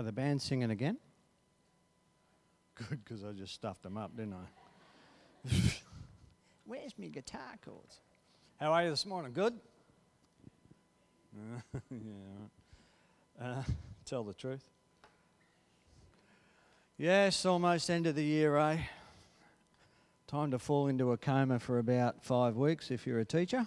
Are the band singing again? Good, because I just stuffed them up, didn't I? Where's my guitar chords? How are you this morning? Good? Uh, yeah. Uh, tell the truth. Yes, almost end of the year, eh? Time to fall into a coma for about five weeks if you're a teacher.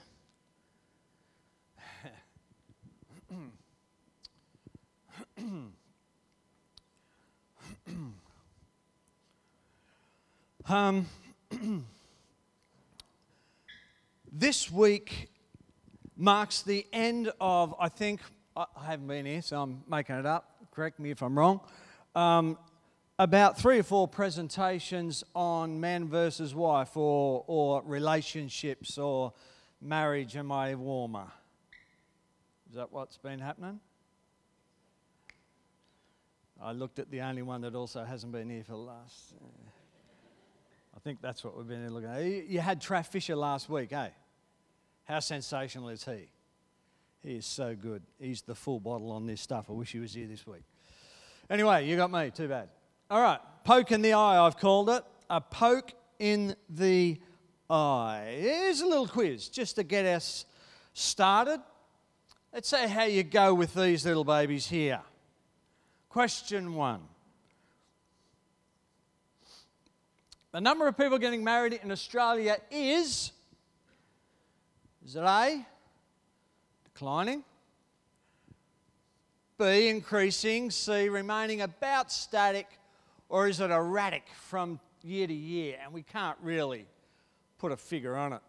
Um, this week marks the end of, I think, I haven't been here, so I'm making it up. Correct me if I'm wrong. Um, about three or four presentations on man versus wife or, or relationships or marriage. Am I warmer? Is that what's been happening? I looked at the only one that also hasn't been here for the last. Uh, think that's what we've been looking at. You had Traff Fisher last week, eh? How sensational is he? He is so good. He's the full bottle on this stuff. I wish he was here this week. Anyway, you got me. Too bad. All right, poke in the eye, I've called it. A poke in the eye. Here's a little quiz just to get us started. Let's see how you go with these little babies here. Question one The number of people getting married in Australia is, is it A, declining? B, increasing? C, remaining about static? Or is it erratic from year to year and we can't really put a figure on it?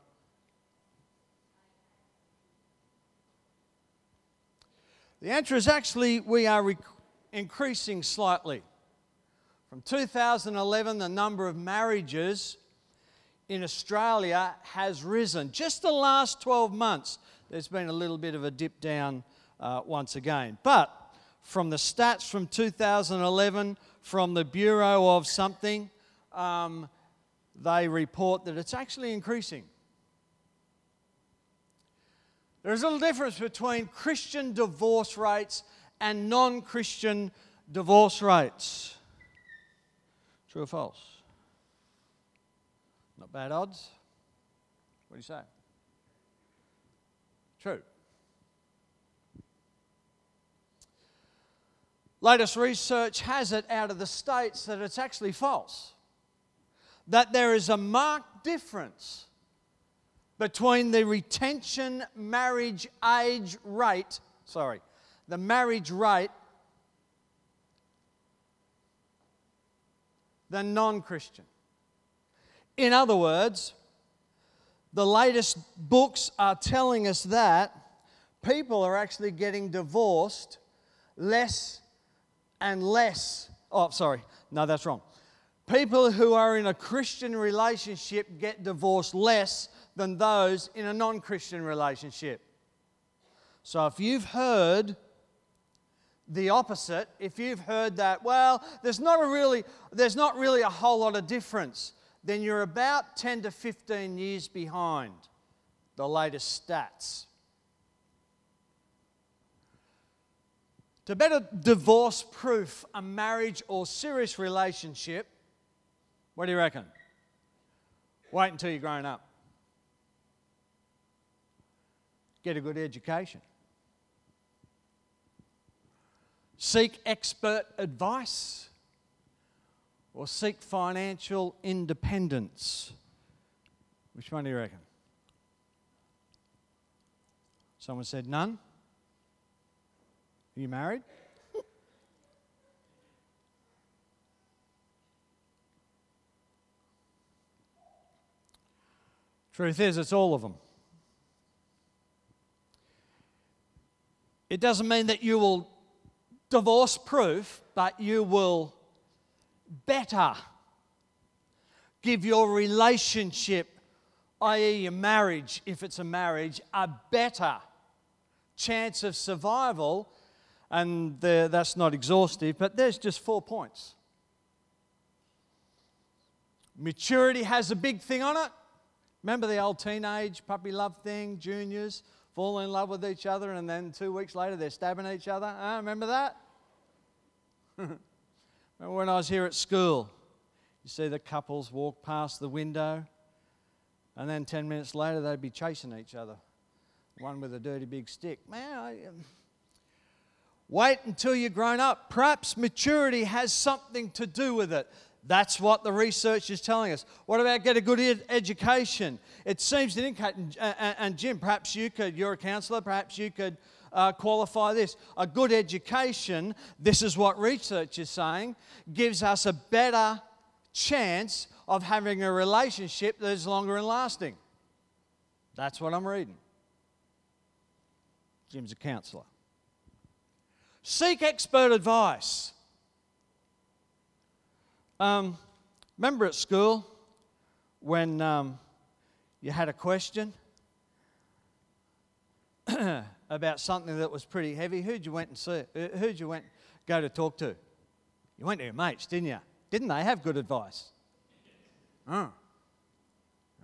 The answer is actually we are increasing slightly. From 2011, the number of marriages in Australia has risen. Just the last 12 months, there's been a little bit of a dip down uh, once again. But from the stats from 2011, from the Bureau of something, um, they report that it's actually increasing. There's a little difference between Christian divorce rates and non Christian divorce rates. True or false? Not bad odds. What do you say? True. Latest research has it out of the States that it's actually false. That there is a marked difference between the retention marriage age rate, sorry, the marriage rate than non Christian. In other words, the latest books are telling us that people are actually getting divorced less and less. Oh, sorry, no, that's wrong. People who are in a Christian relationship get divorced less than those in a non Christian relationship. So if you've heard the opposite. If you've heard that well there's not a really there's not really a whole lot of difference then you're about 10 to 15 years behind the latest stats. To better divorce proof a marriage or serious relationship what do you reckon? Wait until you're grown up. Get a good education seek expert advice, or seek financial independence? Which one do you reckon? Someone said none. Are you married? Truth is, it's all of them. It doesn't mean that you will divorce proof, but you will better give your relationship, i.e., your marriage, if it's a marriage, a better chance of survival. And that's not exhaustive, but there's just four points. Maturity has a big thing on it. Remember the old teenage puppy love thing, juniors fall in love with each other, and then two weeks later they're stabbing each other? Uh, remember that? Remember when I was here at school, you see the couples walk past the window, and then 10 minutes later they'd be chasing each other, one with a dirty big stick. Man, I, um, wait until you're grown up. Perhaps maturity has something to do with it. That's what the research is telling us. What about get a good ed- education? It seems to indicate, and, and, Jim, perhaps you could, you're a counselor, perhaps you could uh, qualify this. A good education, this is what research is saying, gives us a better chance of having a relationship that is longer and lasting. That's what I'm reading. Jim's a counselor. Seek expert advice. Um, remember at school when um, you had a question about something that was pretty heavy? Who'd you went and see? Uh, who'd you went go to talk to? You went to your mates, didn't you? Didn't they have good advice? Oh.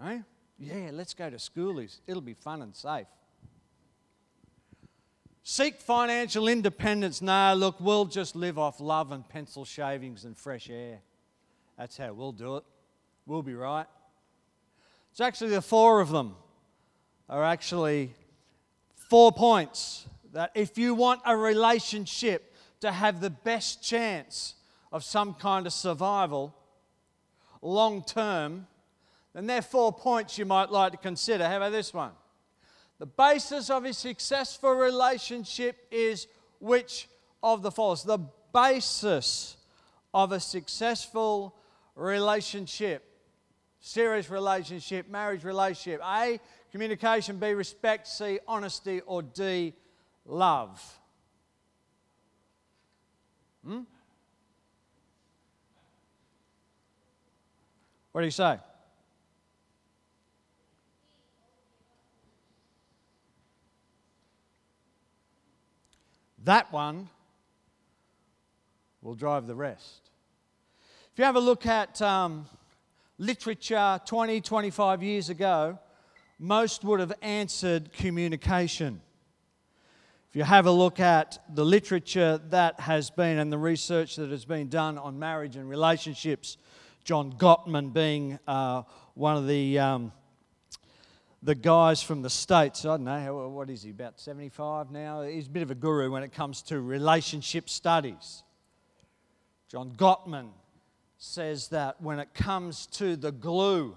Right? Yeah, let's go to schoolies. It'll be fun and safe. Seek financial independence. No, look, we'll just live off love and pencil shavings and fresh air. That's how we'll do it. We'll be right. It's actually the four of them are actually four points that if you want a relationship to have the best chance of some kind of survival long term, then there are four points you might like to consider. How about this one? The basis of a successful relationship is which of the following? The basis of a successful relationship, serious relationship, marriage relationship. A, communication. B, respect. C, honesty. Or D, love. Hmm? What do you say? That one will drive the rest. You have a look at um, literature 20, 25 years ago, most would have answered communication. If you have a look at the literature that has been and the research that has been done on marriage and relationships, John Gottman being uh, one of the, um, the guys from the States. I don't know, what is he, about 75 now? He's a bit of a guru when it comes to relationship studies. John Gottman says that when it comes to the glue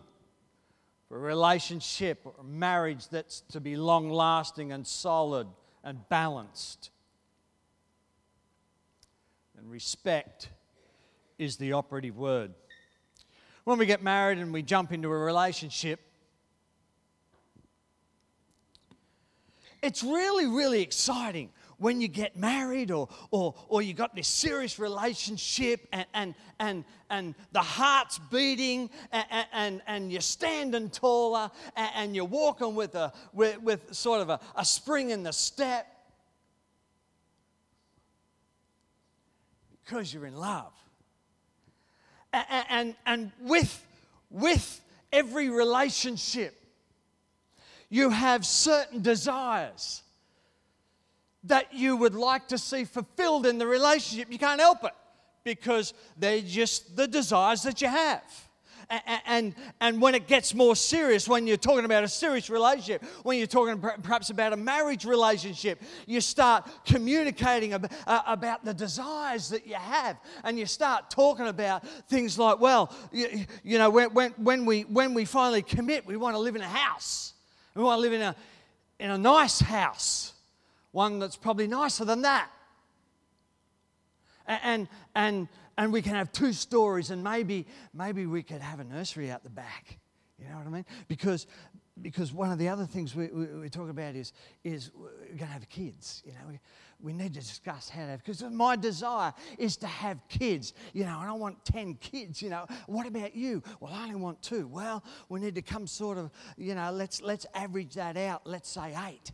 for a relationship or marriage that's to be long lasting and solid and balanced, and respect is the operative word. When we get married and we jump into a relationship, it's really, really exciting when you get married or, or, or you got this serious relationship and, and, and, and the heart's beating and, and, and you're standing taller and, and you're walking with, a, with, with sort of a, a spring in the step because you're in love. And, and with, with every relationship, you have certain desires that you would like to see fulfilled in the relationship. You can't help it because they're just the desires that you have and, and and when it gets more serious, when you're talking about a serious relationship, when you're talking perhaps about a marriage relationship, you start communicating uh, about the desires that you have. And you start talking about things like, well, you, you know, when, when, when, we, when we finally commit, we want to live in a house. We want to live in a, in a nice house, one that's probably nicer than that. And, and, and we can have two stories and maybe maybe we could have a nursery out the back. You know what i mean? Because because one of the other things we, we, we talk about is is we're going to have kids you know? We, we need to discuss how to have because my desire is to have kids you know and i want 10 kids you know? What about you? Well i only want two. Well we need to come sort of you know let's let's average that out. Let's say eight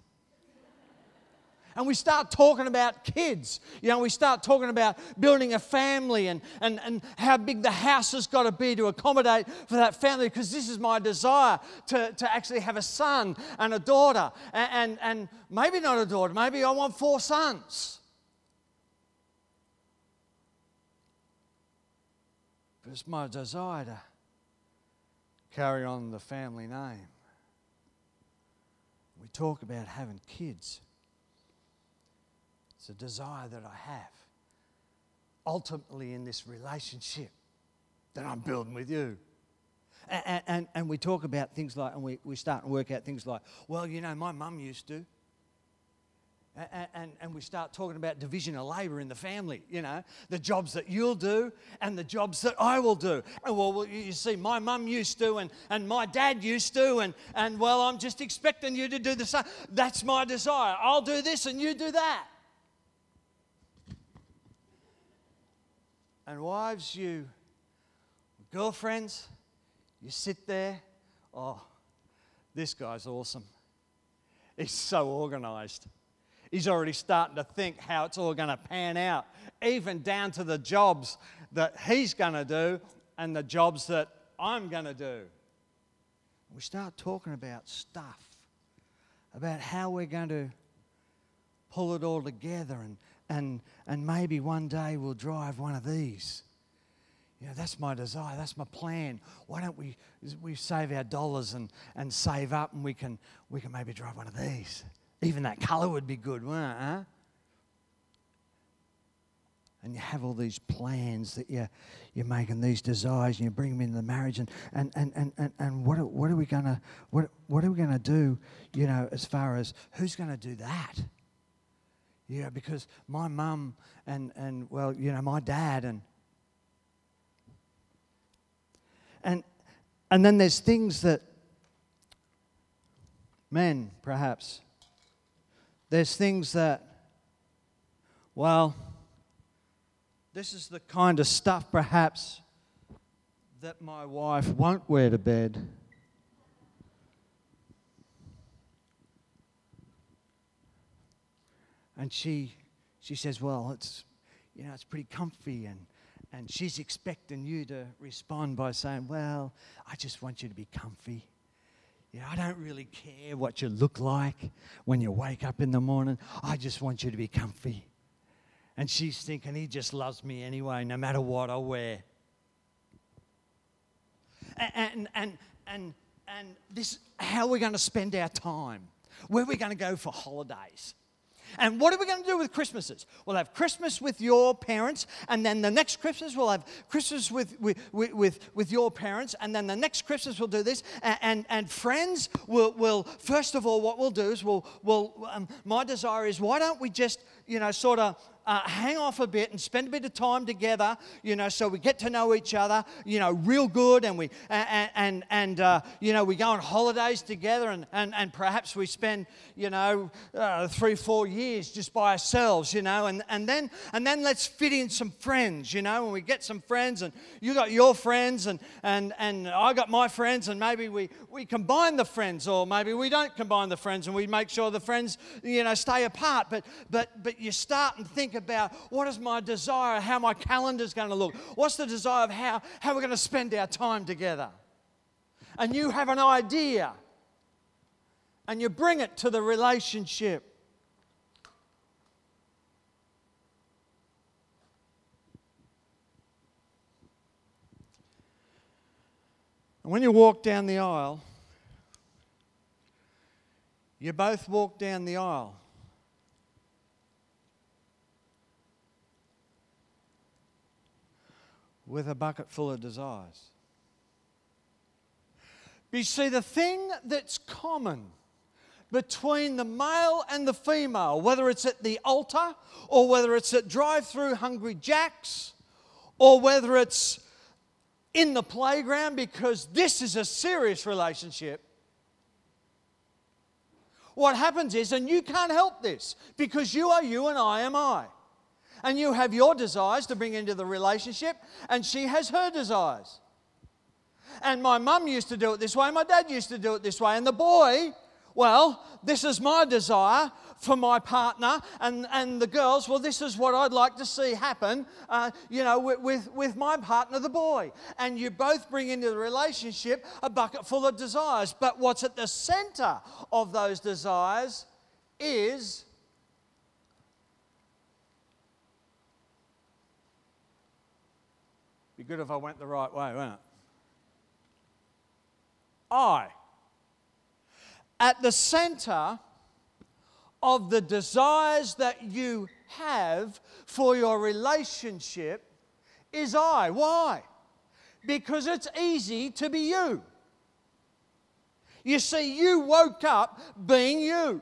and we start talking about kids. You know, we start talking about building a family and, and, and how big the house has got to be to accommodate for that family because this is my desire to, to actually have a son and a daughter. And, and, and maybe not a daughter, maybe I want four sons. But it's my desire to carry on the family name. We talk about having kids. It's a desire that I have. Ultimately, in this relationship that I'm building with you. And, and, and we talk about things like, and we, we start to work out things like, well, you know, my mum used to. And, and, and, we start talking about division of labour in the family, you know, the jobs that you'll do and the jobs that I will do. And well, you see, my mum used to and, and my dad used to, and, and well, I'm just expecting you to do the same. That's my desire. I'll do this and you do that. And wives, you, girlfriends, you sit there. Oh, this guy's awesome. He's so organized. He's already starting to think how it's all going to pan out, even down to the jobs that he's going to do and the jobs that I'm going to do. We start talking about stuff, about how we're going to pull it all together, and, and, and maybe one day we'll drive one of these. You know, that's my desire, that's my plan. Why don't we, we save our dollars and, and save up and we can, we can maybe drive one of these? Even that color would be good, wouldn't it? Huh? And you have all these plans that you're, you're making, these desires, and you bring them into the marriage. And, and, and, and, and, and what, are, what are we going to what, what are we gonna do, you know, as far as who's going to do that? Yeah, because my mum and, and, well, you know, my dad and, and, and then there's things that men, perhaps, there's things that, well, this is the kind of stuff perhaps that my wife won't wear to bed. And she, she says, well, it's, you know, it's pretty comfy and, and she's expecting you to respond by saying, well, I just want you to be comfy. Yeah, I don't really care what you look like when you wake up in the morning. I just want you to be comfy. And she's thinking, he just loves me anyway, no matter what I wear. And, and, and, and, and this, how we're going to spend our time, where are we're going to go for holidays. And what are we going to do with Christmases? We'll have Christmas with your parents, and then the next Christmas we'll have Christmas with, with, with, with your parents, and then the next Christmas we'll do this. And, and, and friends will, will, first of all, what we'll do is we'll, we'll um, my desire is why don't we just, you know, sort of uh, hang off a bit and spend a bit of time together, you know, so we get to know each other, you know, real good, and we and and, and uh, you know we go on holidays together, and and, and perhaps we spend you know uh, three four years just by ourselves, you know, and and then and then let's fit in some friends, you know, and we get some friends, and you got your friends, and and and I got my friends, and maybe we we combine the friends, or maybe we don't combine the friends, and we make sure the friends you know stay apart, but but but you start and think about what is my desire, how my calendar is going to look. What's the desire of how, how we're going to spend our time together? And you have an idea and you bring it to the relationship. And when you walk down the aisle, you both walk down the aisle. With a bucket full of desires. But you see, the thing that's common between the male and the female, whether it's at the altar or whether it's at drive through Hungry Jack's or whether it's in the playground, because this is a serious relationship. What happens is, and you can't help this because you are you and I am I. And you have your desires to bring into the relationship, and she has her desires. And my mum used to do it this way, my dad used to do it this way, and the boy, well, this is my desire for my partner, and, and the girls, well, this is what I'd like to see happen, uh, you know, with, with, with my partner, the boy. And you both bring into the relationship a bucket full of desires. But what's at the center of those desires is good if I went the right way, wouldn't it? I. At the center of the desires that you have for your relationship is I. Why? Because it's easy to be you. You see, you woke up being you.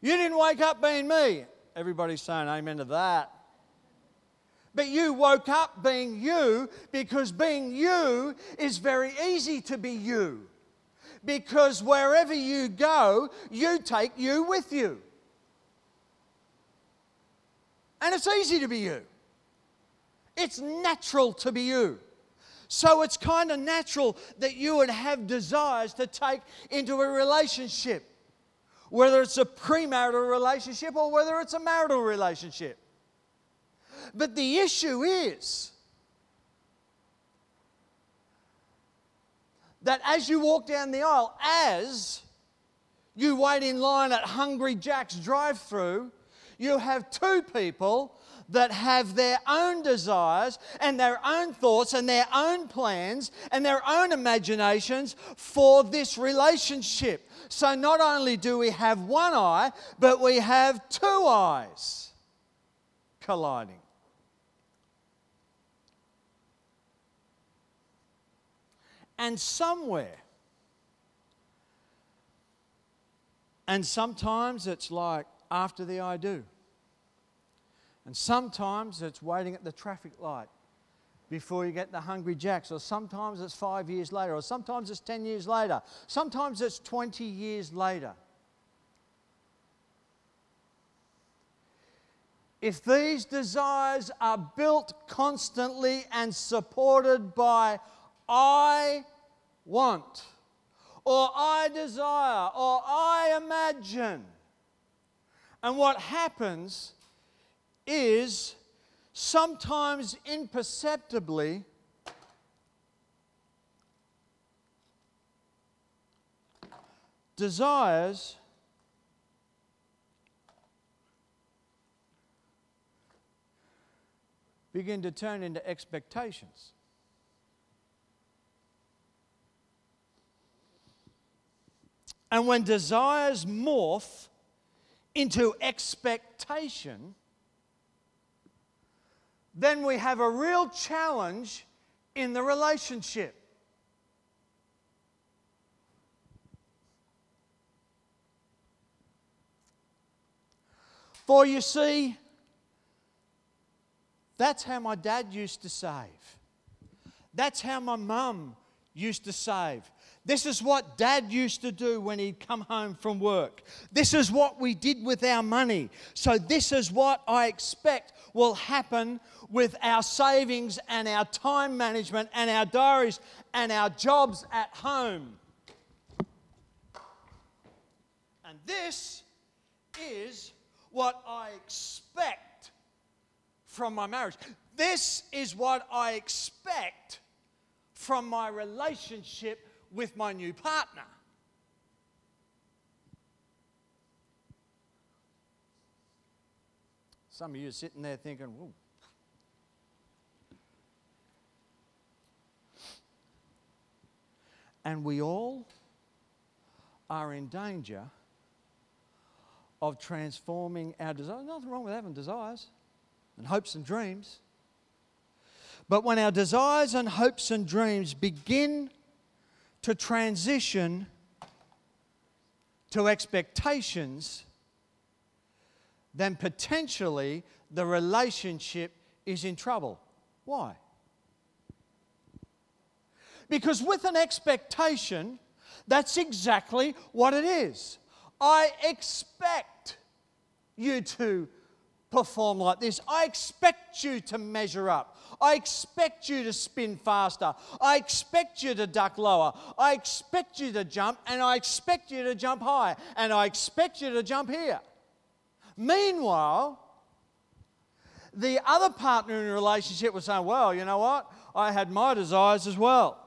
You didn't wake up being me. Everybody's saying amen to that. But you woke up being you because being you is very easy to be you. Because wherever you go, you take you with you. And it's easy to be you. It's natural to be you. So it's kind of natural that you would have desires to take into a relationship, whether it's a premarital relationship or whether it's a marital relationship. But the issue is that as you walk down the aisle, as you wait in line at Hungry Jack's drive through, you have two people that have their own desires and their own thoughts and their own plans and their own imaginations for this relationship. So not only do we have one eye, but we have two eyes colliding. And somewhere, and sometimes it's like after the I do. And sometimes it's waiting at the traffic light before you get the Hungry Jacks, or sometimes it's five years later, or sometimes it's 10 years later, sometimes it's 20 years later. If these desires are built constantly and supported by I want, or I desire, or I imagine, and what happens is sometimes imperceptibly desires begin to turn into expectations. And when desires morph into expectation, then we have a real challenge in the relationship. For you see, that's how my dad used to save. That's how my mum used to save. This is what dad used to do when he'd come home from work. This is what we did with our money. So, this is what I expect will happen with our savings and our time management and our diaries and our jobs at home. And this is what I expect from my marriage. This is what I expect from my relationship with my new partner. Some of you are sitting there thinking, whoa. And we all are in danger of transforming our desires. Nothing wrong with having desires and hopes and dreams. But when our desires and hopes and dreams begin to transition to expectations, then potentially the relationship is in trouble. Why? Because with an expectation, that's exactly what it is. I expect you to perform like this. I expect you to measure up. I expect you to spin faster. I expect you to duck lower. I expect you to jump, and I expect you to jump higher, and I expect you to jump here. Meanwhile, the other partner in the relationship was saying, Well, you know what? I had my desires as well.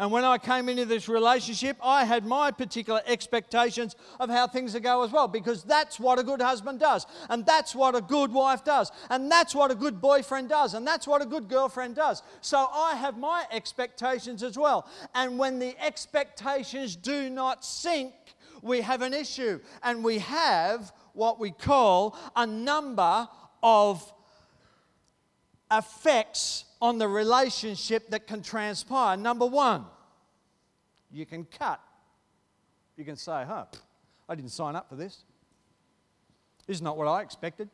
And when I came into this relationship, I had my particular expectations of how things would go as well, because that's what a good husband does, and that's what a good wife does, and that's what a good boyfriend does, and that's what a good girlfriend does. So I have my expectations as well. And when the expectations do not sync, we have an issue, and we have what we call a number of effects on the relationship that can transpire. Number one, you can cut. You can say, huh, I didn't sign up for this. This is not what I expected.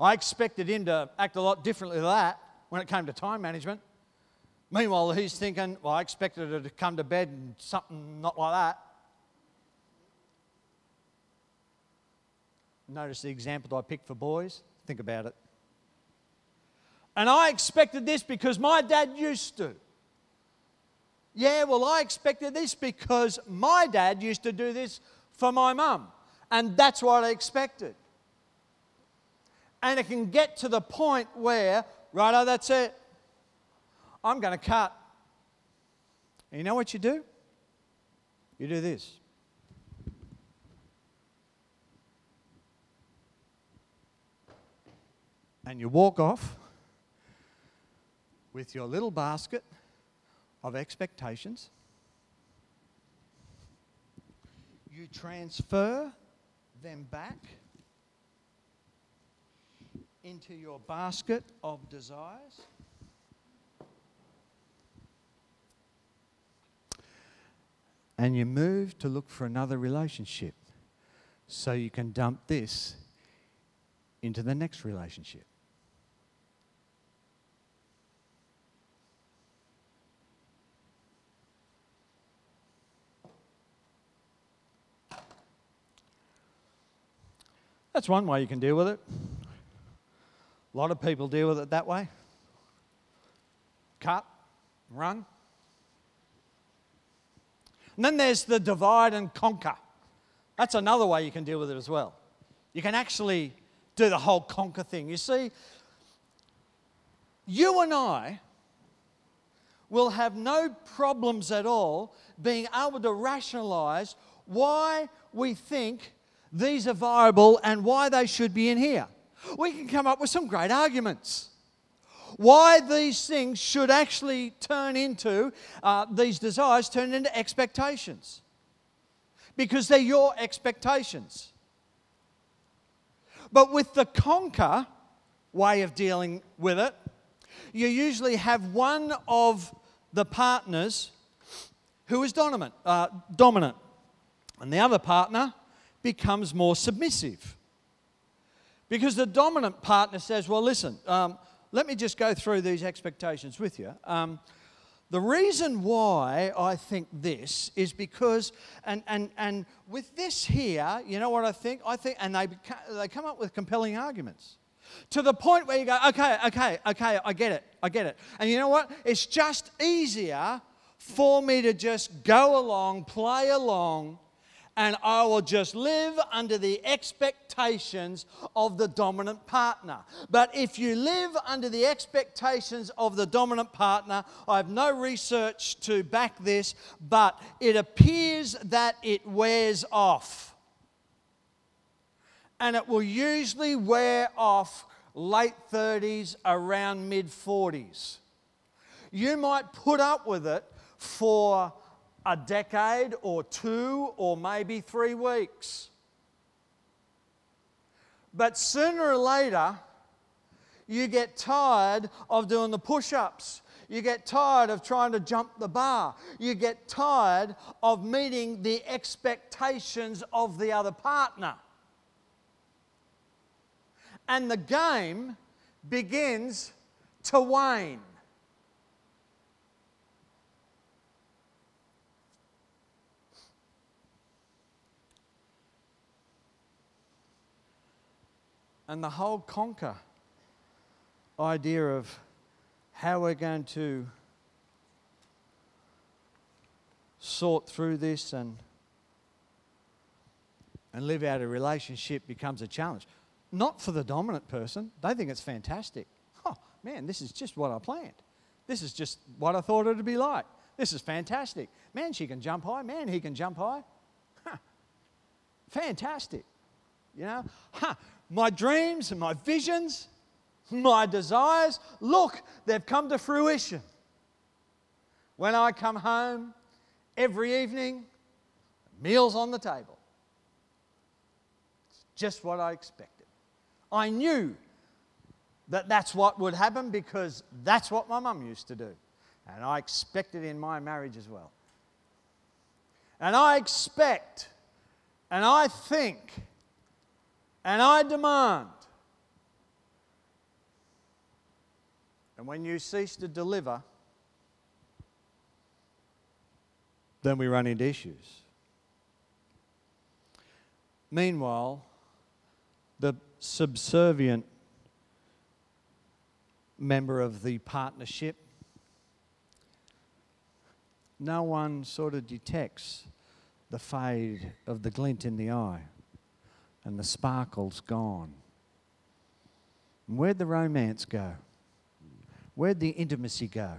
I expected him to act a lot differently than that when it came to time management. Meanwhile, he's thinking, well, I expected her to come to bed and something not like that. Notice the example I picked for boys. Think about it. And I expected this because my dad used to. Yeah, well, I expected this because my dad used to do this for my mum. And that's what I expected. And it can get to the point where, righto, that's it. I'm going to cut. And you know what you do? You do this. And you walk off with your little basket of expectations. You transfer them back into your basket of desires. And you move to look for another relationship so you can dump this into the next relationship. That's one way you can deal with it. A lot of people deal with it that way cut, run. And then there's the divide and conquer. That's another way you can deal with it as well. You can actually do the whole conquer thing. You see, you and I will have no problems at all being able to rationalize why we think these are viable and why they should be in here. We can come up with some great arguments. Why these things should actually turn into, uh, these desires turn into expectations. Because they're your expectations. But with the conquer way of dealing with it, you usually have one of the partners who is dominant, uh, dominant, and the other partner becomes more submissive. Because the dominant partner says, Well, listen, um, let me just go through these expectations with you. Um, the reason why I think this is because, and, and, and with this here, you know what I think? I think, and they, they come up with compelling arguments to the point where you go, okay, okay, okay, I get it, I get it. And you know what? It's just easier for me to just go along, play along, and I will just live under the expectations of the dominant partner. But if you live under the expectations of the dominant partner, I have no research to back this, but it appears that it wears off. And it will usually wear off late 30s, around mid 40s. You might put up with it for a decade or two or maybe three weeks. But sooner or later, you get tired of doing the push ups. You get tired of trying to jump the bar. You get tired of meeting the expectations of the other partner. And the game begins to wane. And the whole conquer idea of how we're going to sort through this and and live out a relationship becomes a challenge. Not for the dominant person. They think it's fantastic. Oh, man, this is just what I planned. This is just what I thought it would be like. This is fantastic. Man, she can jump high. Man, he can jump high. Huh. Fantastic. You know, huh. My dreams and my visions, my desires, look, they've come to fruition. When I come home every evening, meals on the table. It's just what I expected. I knew that that's what would happen because that's what my mum used to do. And I expect it in my marriage as well. And I expect, and I think, and I demand. And when you cease to deliver, then we run into issues. Meanwhile, the subservient member of the partnership, no one sort of detects the fade of the glint in the eye and the sparkle's gone. where'd the romance go? Where'd the intimacy go?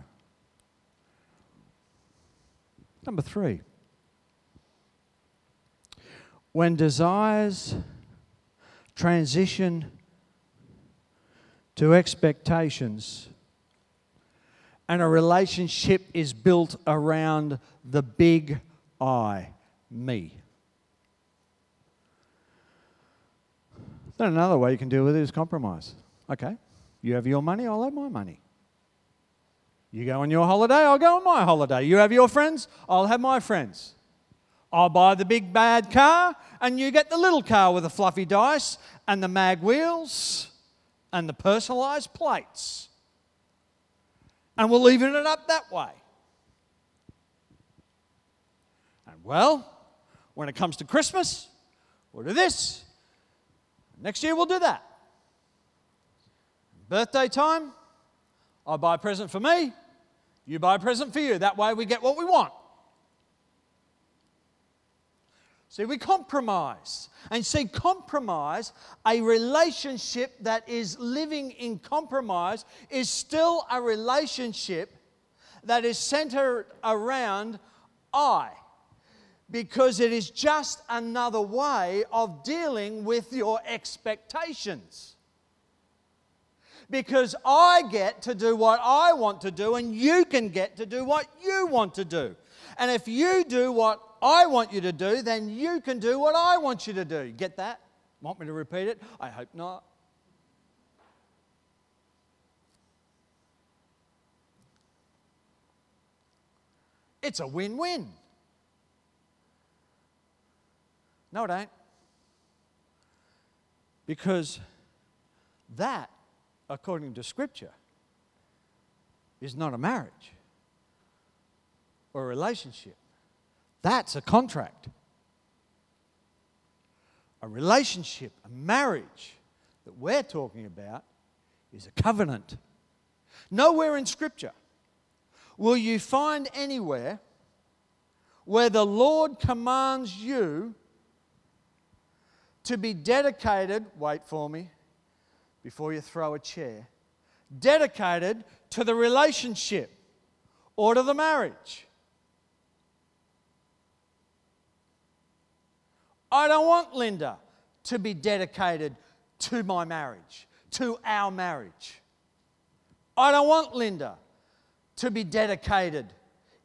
Number three, when desires transition to expectations and a relationship is built around the big I, me. Then another way you can deal with it is compromise. Okay, you have your money, I'll have my money. You go on your holiday, I'll go on my holiday. You have your friends, I'll have my friends. I'll buy the big bad car, and you get the little car with the fluffy dice and the mag wheels and the personalised plates. And we'll even it up that way. And well, when it comes to Christmas, we'll do this. Next year, we'll do that. Birthday time, I buy a present for me, you buy a present for you. That way we get what we want. See, we compromise. And see, compromise, a relationship that is living in compromise, is still a relationship that is centered around I. Because it is just another way of dealing with your expectations because I get to do what I want to do, and you can get to do what you want to do. And if you do what I want you to do, then you can do what I want you to do. Get that? Want me to repeat it? I hope not. It's a win win. No, it ain't. Because that according to Scripture, is not a marriage or a relationship. That's a contract. A relationship, a marriage that we're talking about is a covenant. Nowhere in Scripture will you find anywhere where the Lord commands you to be dedicated, wait for me, before you throw a chair, dedicated to the relationship or to the marriage. I don't want Linda to be dedicated to my marriage, to our marriage. I don't want Linda to be dedicated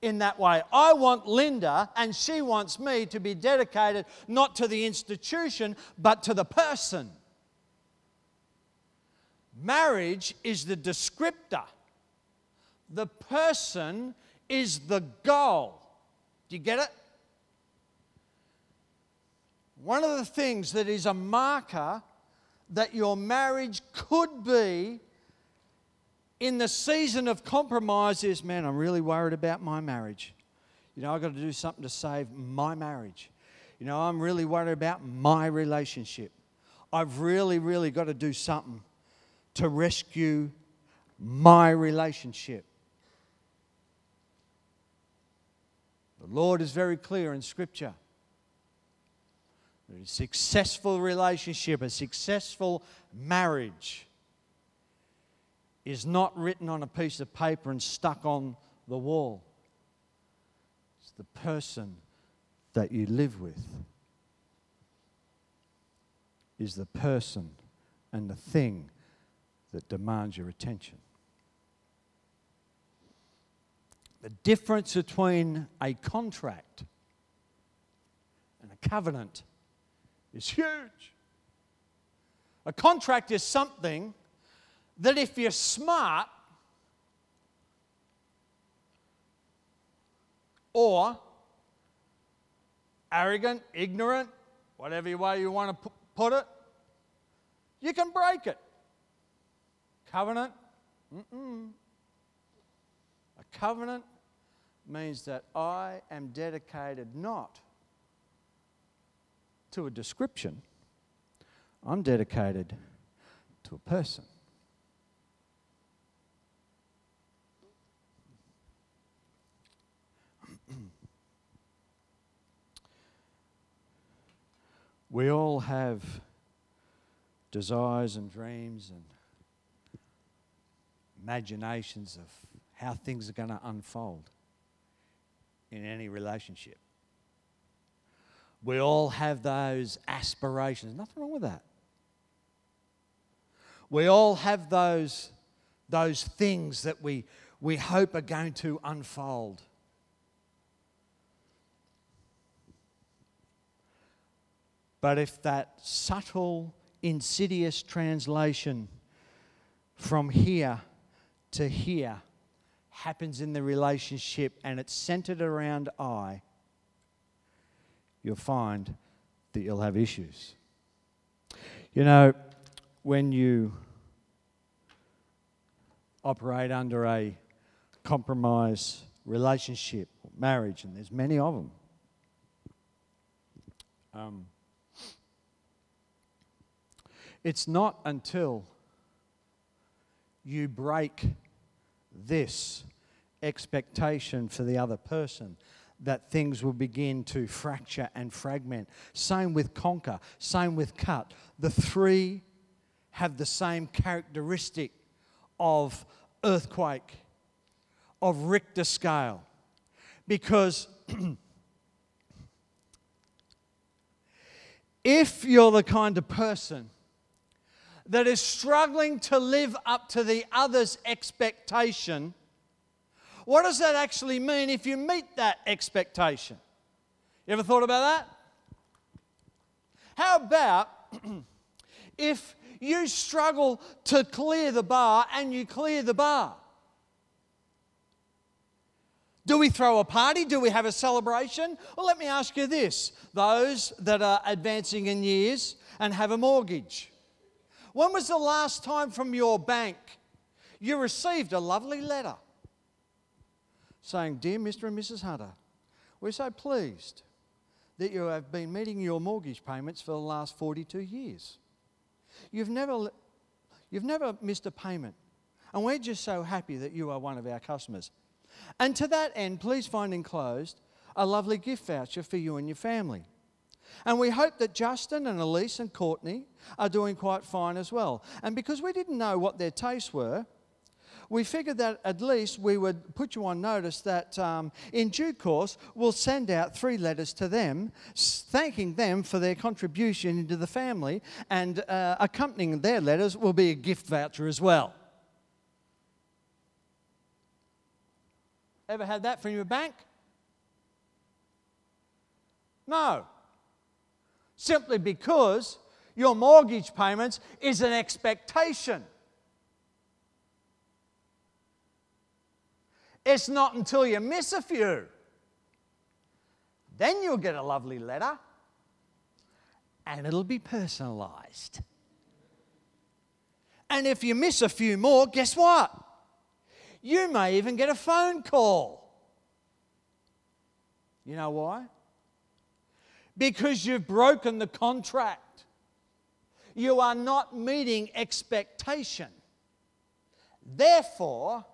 in that way. I want Linda, and she wants me to be dedicated not to the institution, but to the person. Marriage is the descriptor, the person is the goal. Do you get it? One of the things that is a marker that your marriage could be in the season of compromise is man, I'm really worried about my marriage. You know, I've got to do something to save my marriage. You know, I'm really worried about my relationship. I've really, really got to do something to rescue my relationship. The Lord is very clear in Scripture. A successful relationship, a successful marriage is not written on a piece of paper and stuck on the wall. It's the person that you live with is the person and the thing that demands your attention. The difference between a contract and a covenant is huge. A contract is something that if you're smart or arrogant, ignorant, whatever way you want to put it, you can break it. Covenant? Mm-mm. A covenant means that I am dedicated not to a description, I'm dedicated to a person. We all have desires and dreams and imaginations of how things are going to unfold in any relationship. We all have those aspirations. Nothing wrong with that. We all have those, those things that we, we hope are going to unfold. But if that subtle, insidious translation from here to here happens in the relationship and it's centered around I, you'll find that you'll have issues. You know, when you operate under a compromise relationship, marriage, and there's many of them. Um, it's not until you break this expectation for the other person that things will begin to fracture and fragment. Same with conquer, same with cut. The three have the same characteristic of earthquake, of Richter scale. Because if you're the kind of person that is struggling to live up to the other's expectation, what does that actually mean if you meet that expectation? You ever thought about that? How about if you struggle to clear the bar and you clear the bar? Do we throw a party? Do we have a celebration? Well, let me ask you this those that are advancing in years and have a mortgage. When was the last time from your bank you received a lovely letter saying, Dear Mr. and Mrs. Hunter, we're so pleased that you have been meeting your mortgage payments for the last 42 years. You've never, you've never missed a payment, and we're just so happy that you are one of our customers. And to that end, please find enclosed a lovely gift voucher for you and your family. And we hope that Justin and Elise and Courtney are doing quite fine as well. And because we didn't know what their tastes were, we figured that at least we would put you on notice that um, in due course we'll send out three letters to them thanking them for their contribution into the family, and uh, accompanying their letters will be a gift voucher as well. Ever had that from your bank? No simply because your mortgage payments is an expectation. It's not until you miss a few. Then you'll get a lovely letter and it'll be personalized. And if you miss a few more, guess what? You may even get a phone call. You know why? Because you've broken the contract. You are not meeting expectation. Therefore,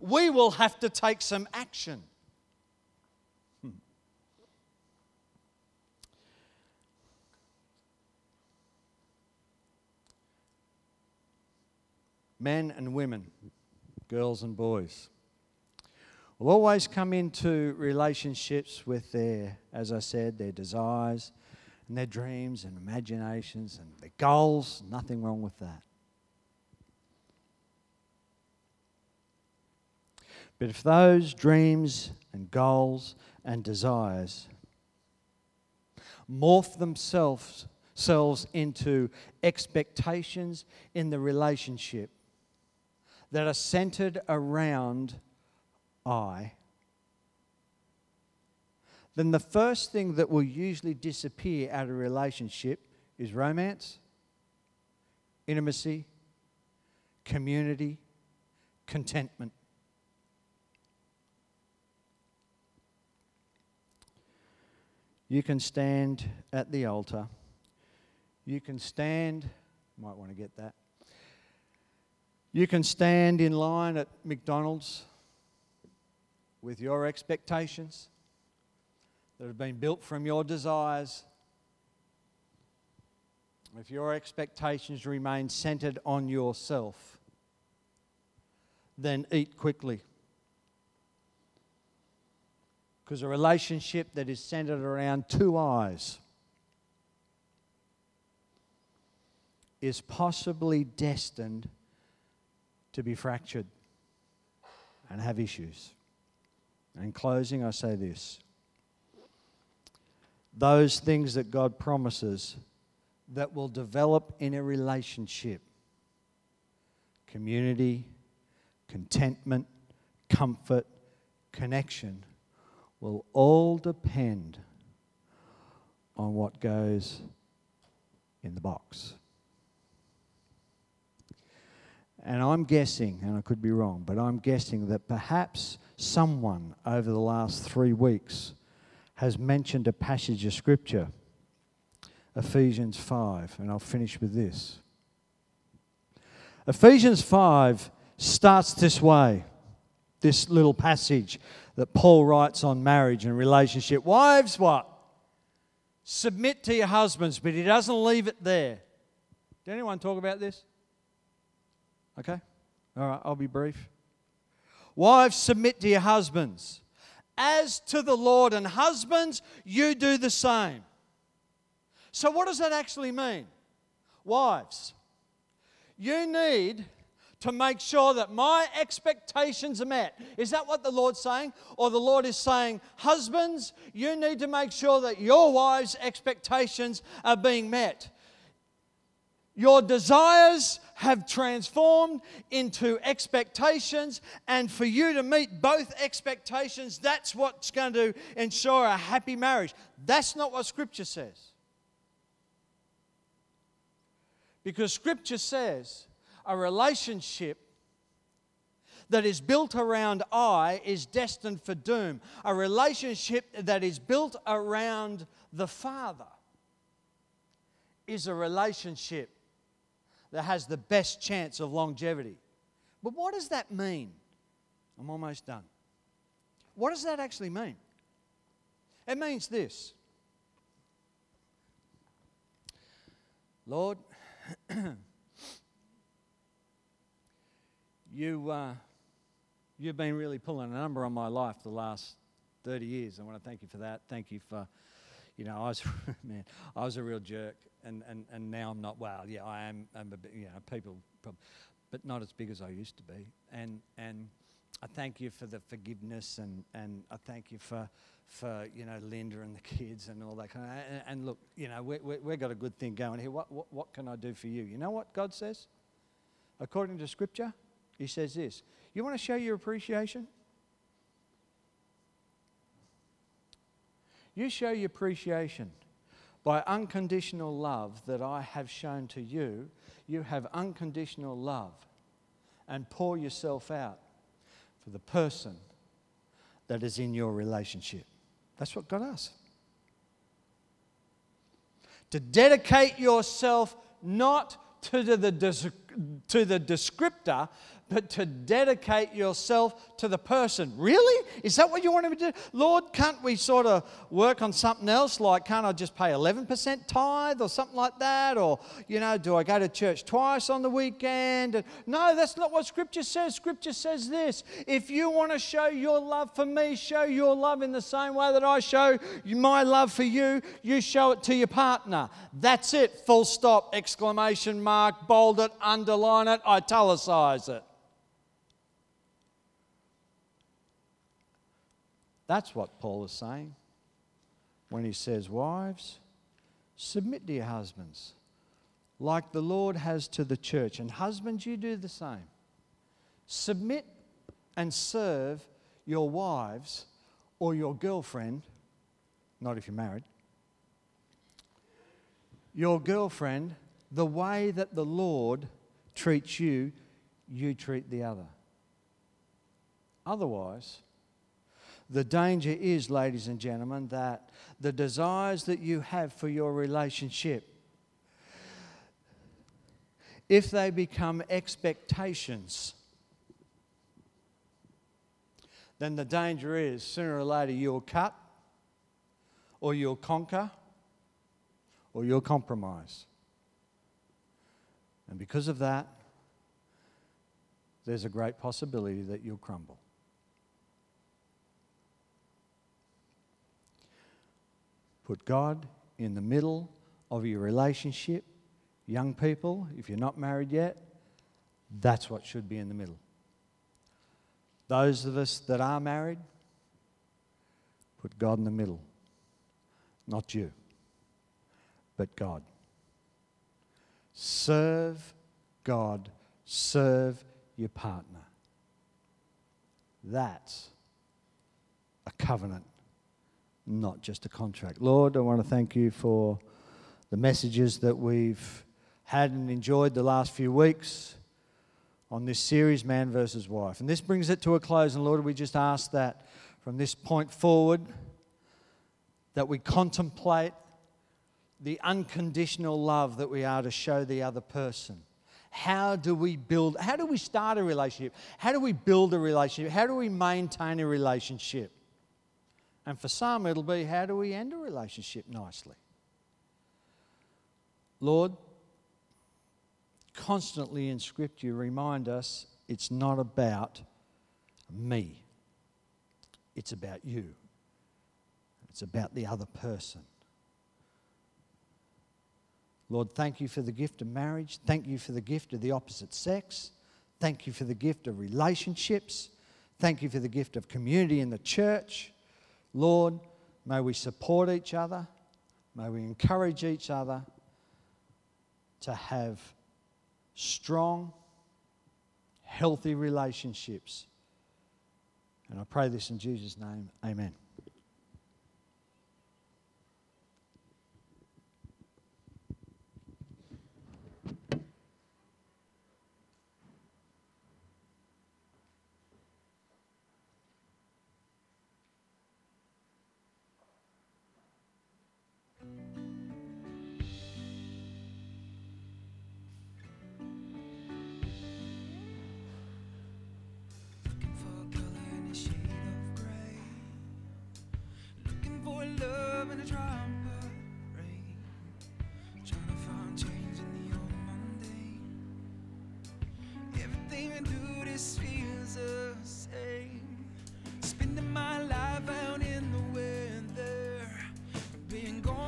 we will have to take some action. Hmm. Men and women, girls and boys. Will always come into relationships with their, as I said, their desires and their dreams and imaginations and their goals. Nothing wrong with that. But if those dreams and goals and desires morph themselves selves into expectations in the relationship that are centered around I, then the first thing that will usually disappear out of relationship is romance, intimacy, community, contentment. You can stand at the altar. You can stand, might want to get that. You can stand in line at McDonald's with your expectations that have been built from your desires. If your expectations remain centered on yourself, then eat quickly. Because a relationship that is centered around two eyes is possibly destined to be fractured and have issues. In closing, I say this those things that God promises that will develop in a relationship community, contentment, comfort, connection will all depend on what goes in the box. And I'm guessing, and I could be wrong, but I'm guessing that perhaps someone over the last three weeks has mentioned a passage of Scripture, Ephesians 5, and I'll finish with this. Ephesians 5 starts this way this little passage that Paul writes on marriage and relationship. Wives, what? Submit to your husbands, but he doesn't leave it there. Did anyone talk about this? Okay? All right, I'll be brief. Wives, submit to your husbands. As to the Lord, and husbands, you do the same. So, what does that actually mean? Wives, you need to make sure that my expectations are met. Is that what the Lord's saying? Or the Lord is saying, Husbands, you need to make sure that your wives' expectations are being met. Your desires have transformed into expectations, and for you to meet both expectations, that's what's going to ensure a happy marriage. That's not what Scripture says. Because Scripture says a relationship that is built around I is destined for doom. A relationship that is built around the Father is a relationship that has the best chance of longevity. But what does that mean? I'm almost done. What does that actually mean? It means this Lord, you, uh, you've been really pulling a number on my life the last 30 years. I want to thank you for that. Thank you for, you know, I was, man, I was a real jerk and, and, and now I'm not. Well, yeah, I am. I'm a bit, you know, people, but not as big as I used to be. And and I thank you for the forgiveness, and and I thank you for for you know Linda and the kids and all that kind of. And, and look, you know, we we we've got a good thing going here. What, what what can I do for you? You know what God says, according to Scripture, He says this. You want to show your appreciation? You show your appreciation by unconditional love that I have shown to you, you have unconditional love and pour yourself out for the person that is in your relationship. That's what God asks. To dedicate yourself not to the, to the descriptor, but to dedicate yourself to the person. Really? Is that what you want me to do? Lord, can't we sort of work on something else? Like, can't I just pay 11% tithe or something like that? Or, you know, do I go to church twice on the weekend? No, that's not what Scripture says. Scripture says this if you want to show your love for me, show your love in the same way that I show my love for you, you show it to your partner. That's it. Full stop, exclamation mark, bold it, underline it, italicize it. That's what Paul is saying when he says, Wives, submit to your husbands like the Lord has to the church. And husbands, you do the same. Submit and serve your wives or your girlfriend, not if you're married, your girlfriend the way that the Lord treats you, you treat the other. Otherwise, the danger is, ladies and gentlemen, that the desires that you have for your relationship, if they become expectations, then the danger is sooner or later you'll cut, or you'll conquer, or you'll compromise. And because of that, there's a great possibility that you'll crumble. Put God in the middle of your relationship. Young people, if you're not married yet, that's what should be in the middle. Those of us that are married, put God in the middle. Not you, but God. Serve God, serve your partner. That's a covenant, not just a contract. Lord, I want to thank you for the messages that we've had and enjoyed the last few weeks on this series, Man versus Wife. And this brings it to a close. And Lord, we just ask that from this point forward, that we contemplate the unconditional love that we are to show the other person. How do we build, how do we start a relationship? How do we build a relationship? How do we maintain a relationship? And for some, it'll be how do we end a relationship nicely? Lord, constantly in Scripture, remind us it's not about me, it's about you, it's about the other person. Lord, thank you for the gift of marriage. Thank you for the gift of the opposite sex. Thank you for the gift of relationships. Thank you for the gift of community in the church. Lord, may we support each other. May we encourage each other to have strong, healthy relationships. And I pray this in Jesus' name. Amen.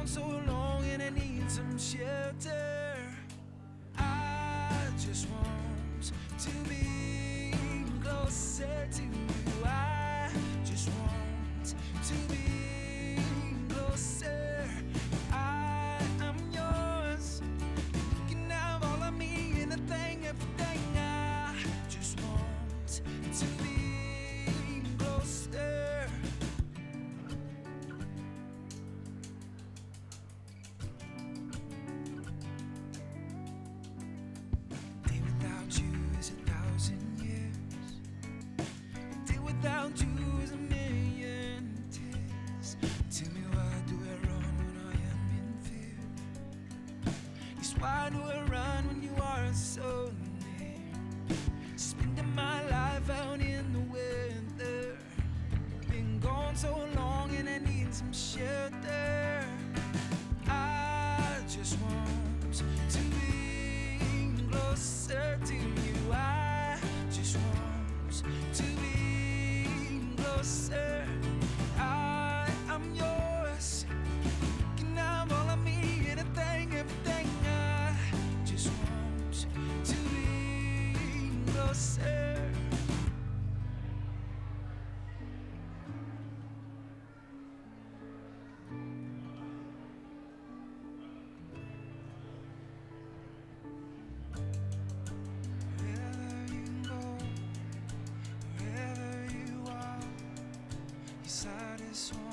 Why and I run when you are so near? Spending my you satisfy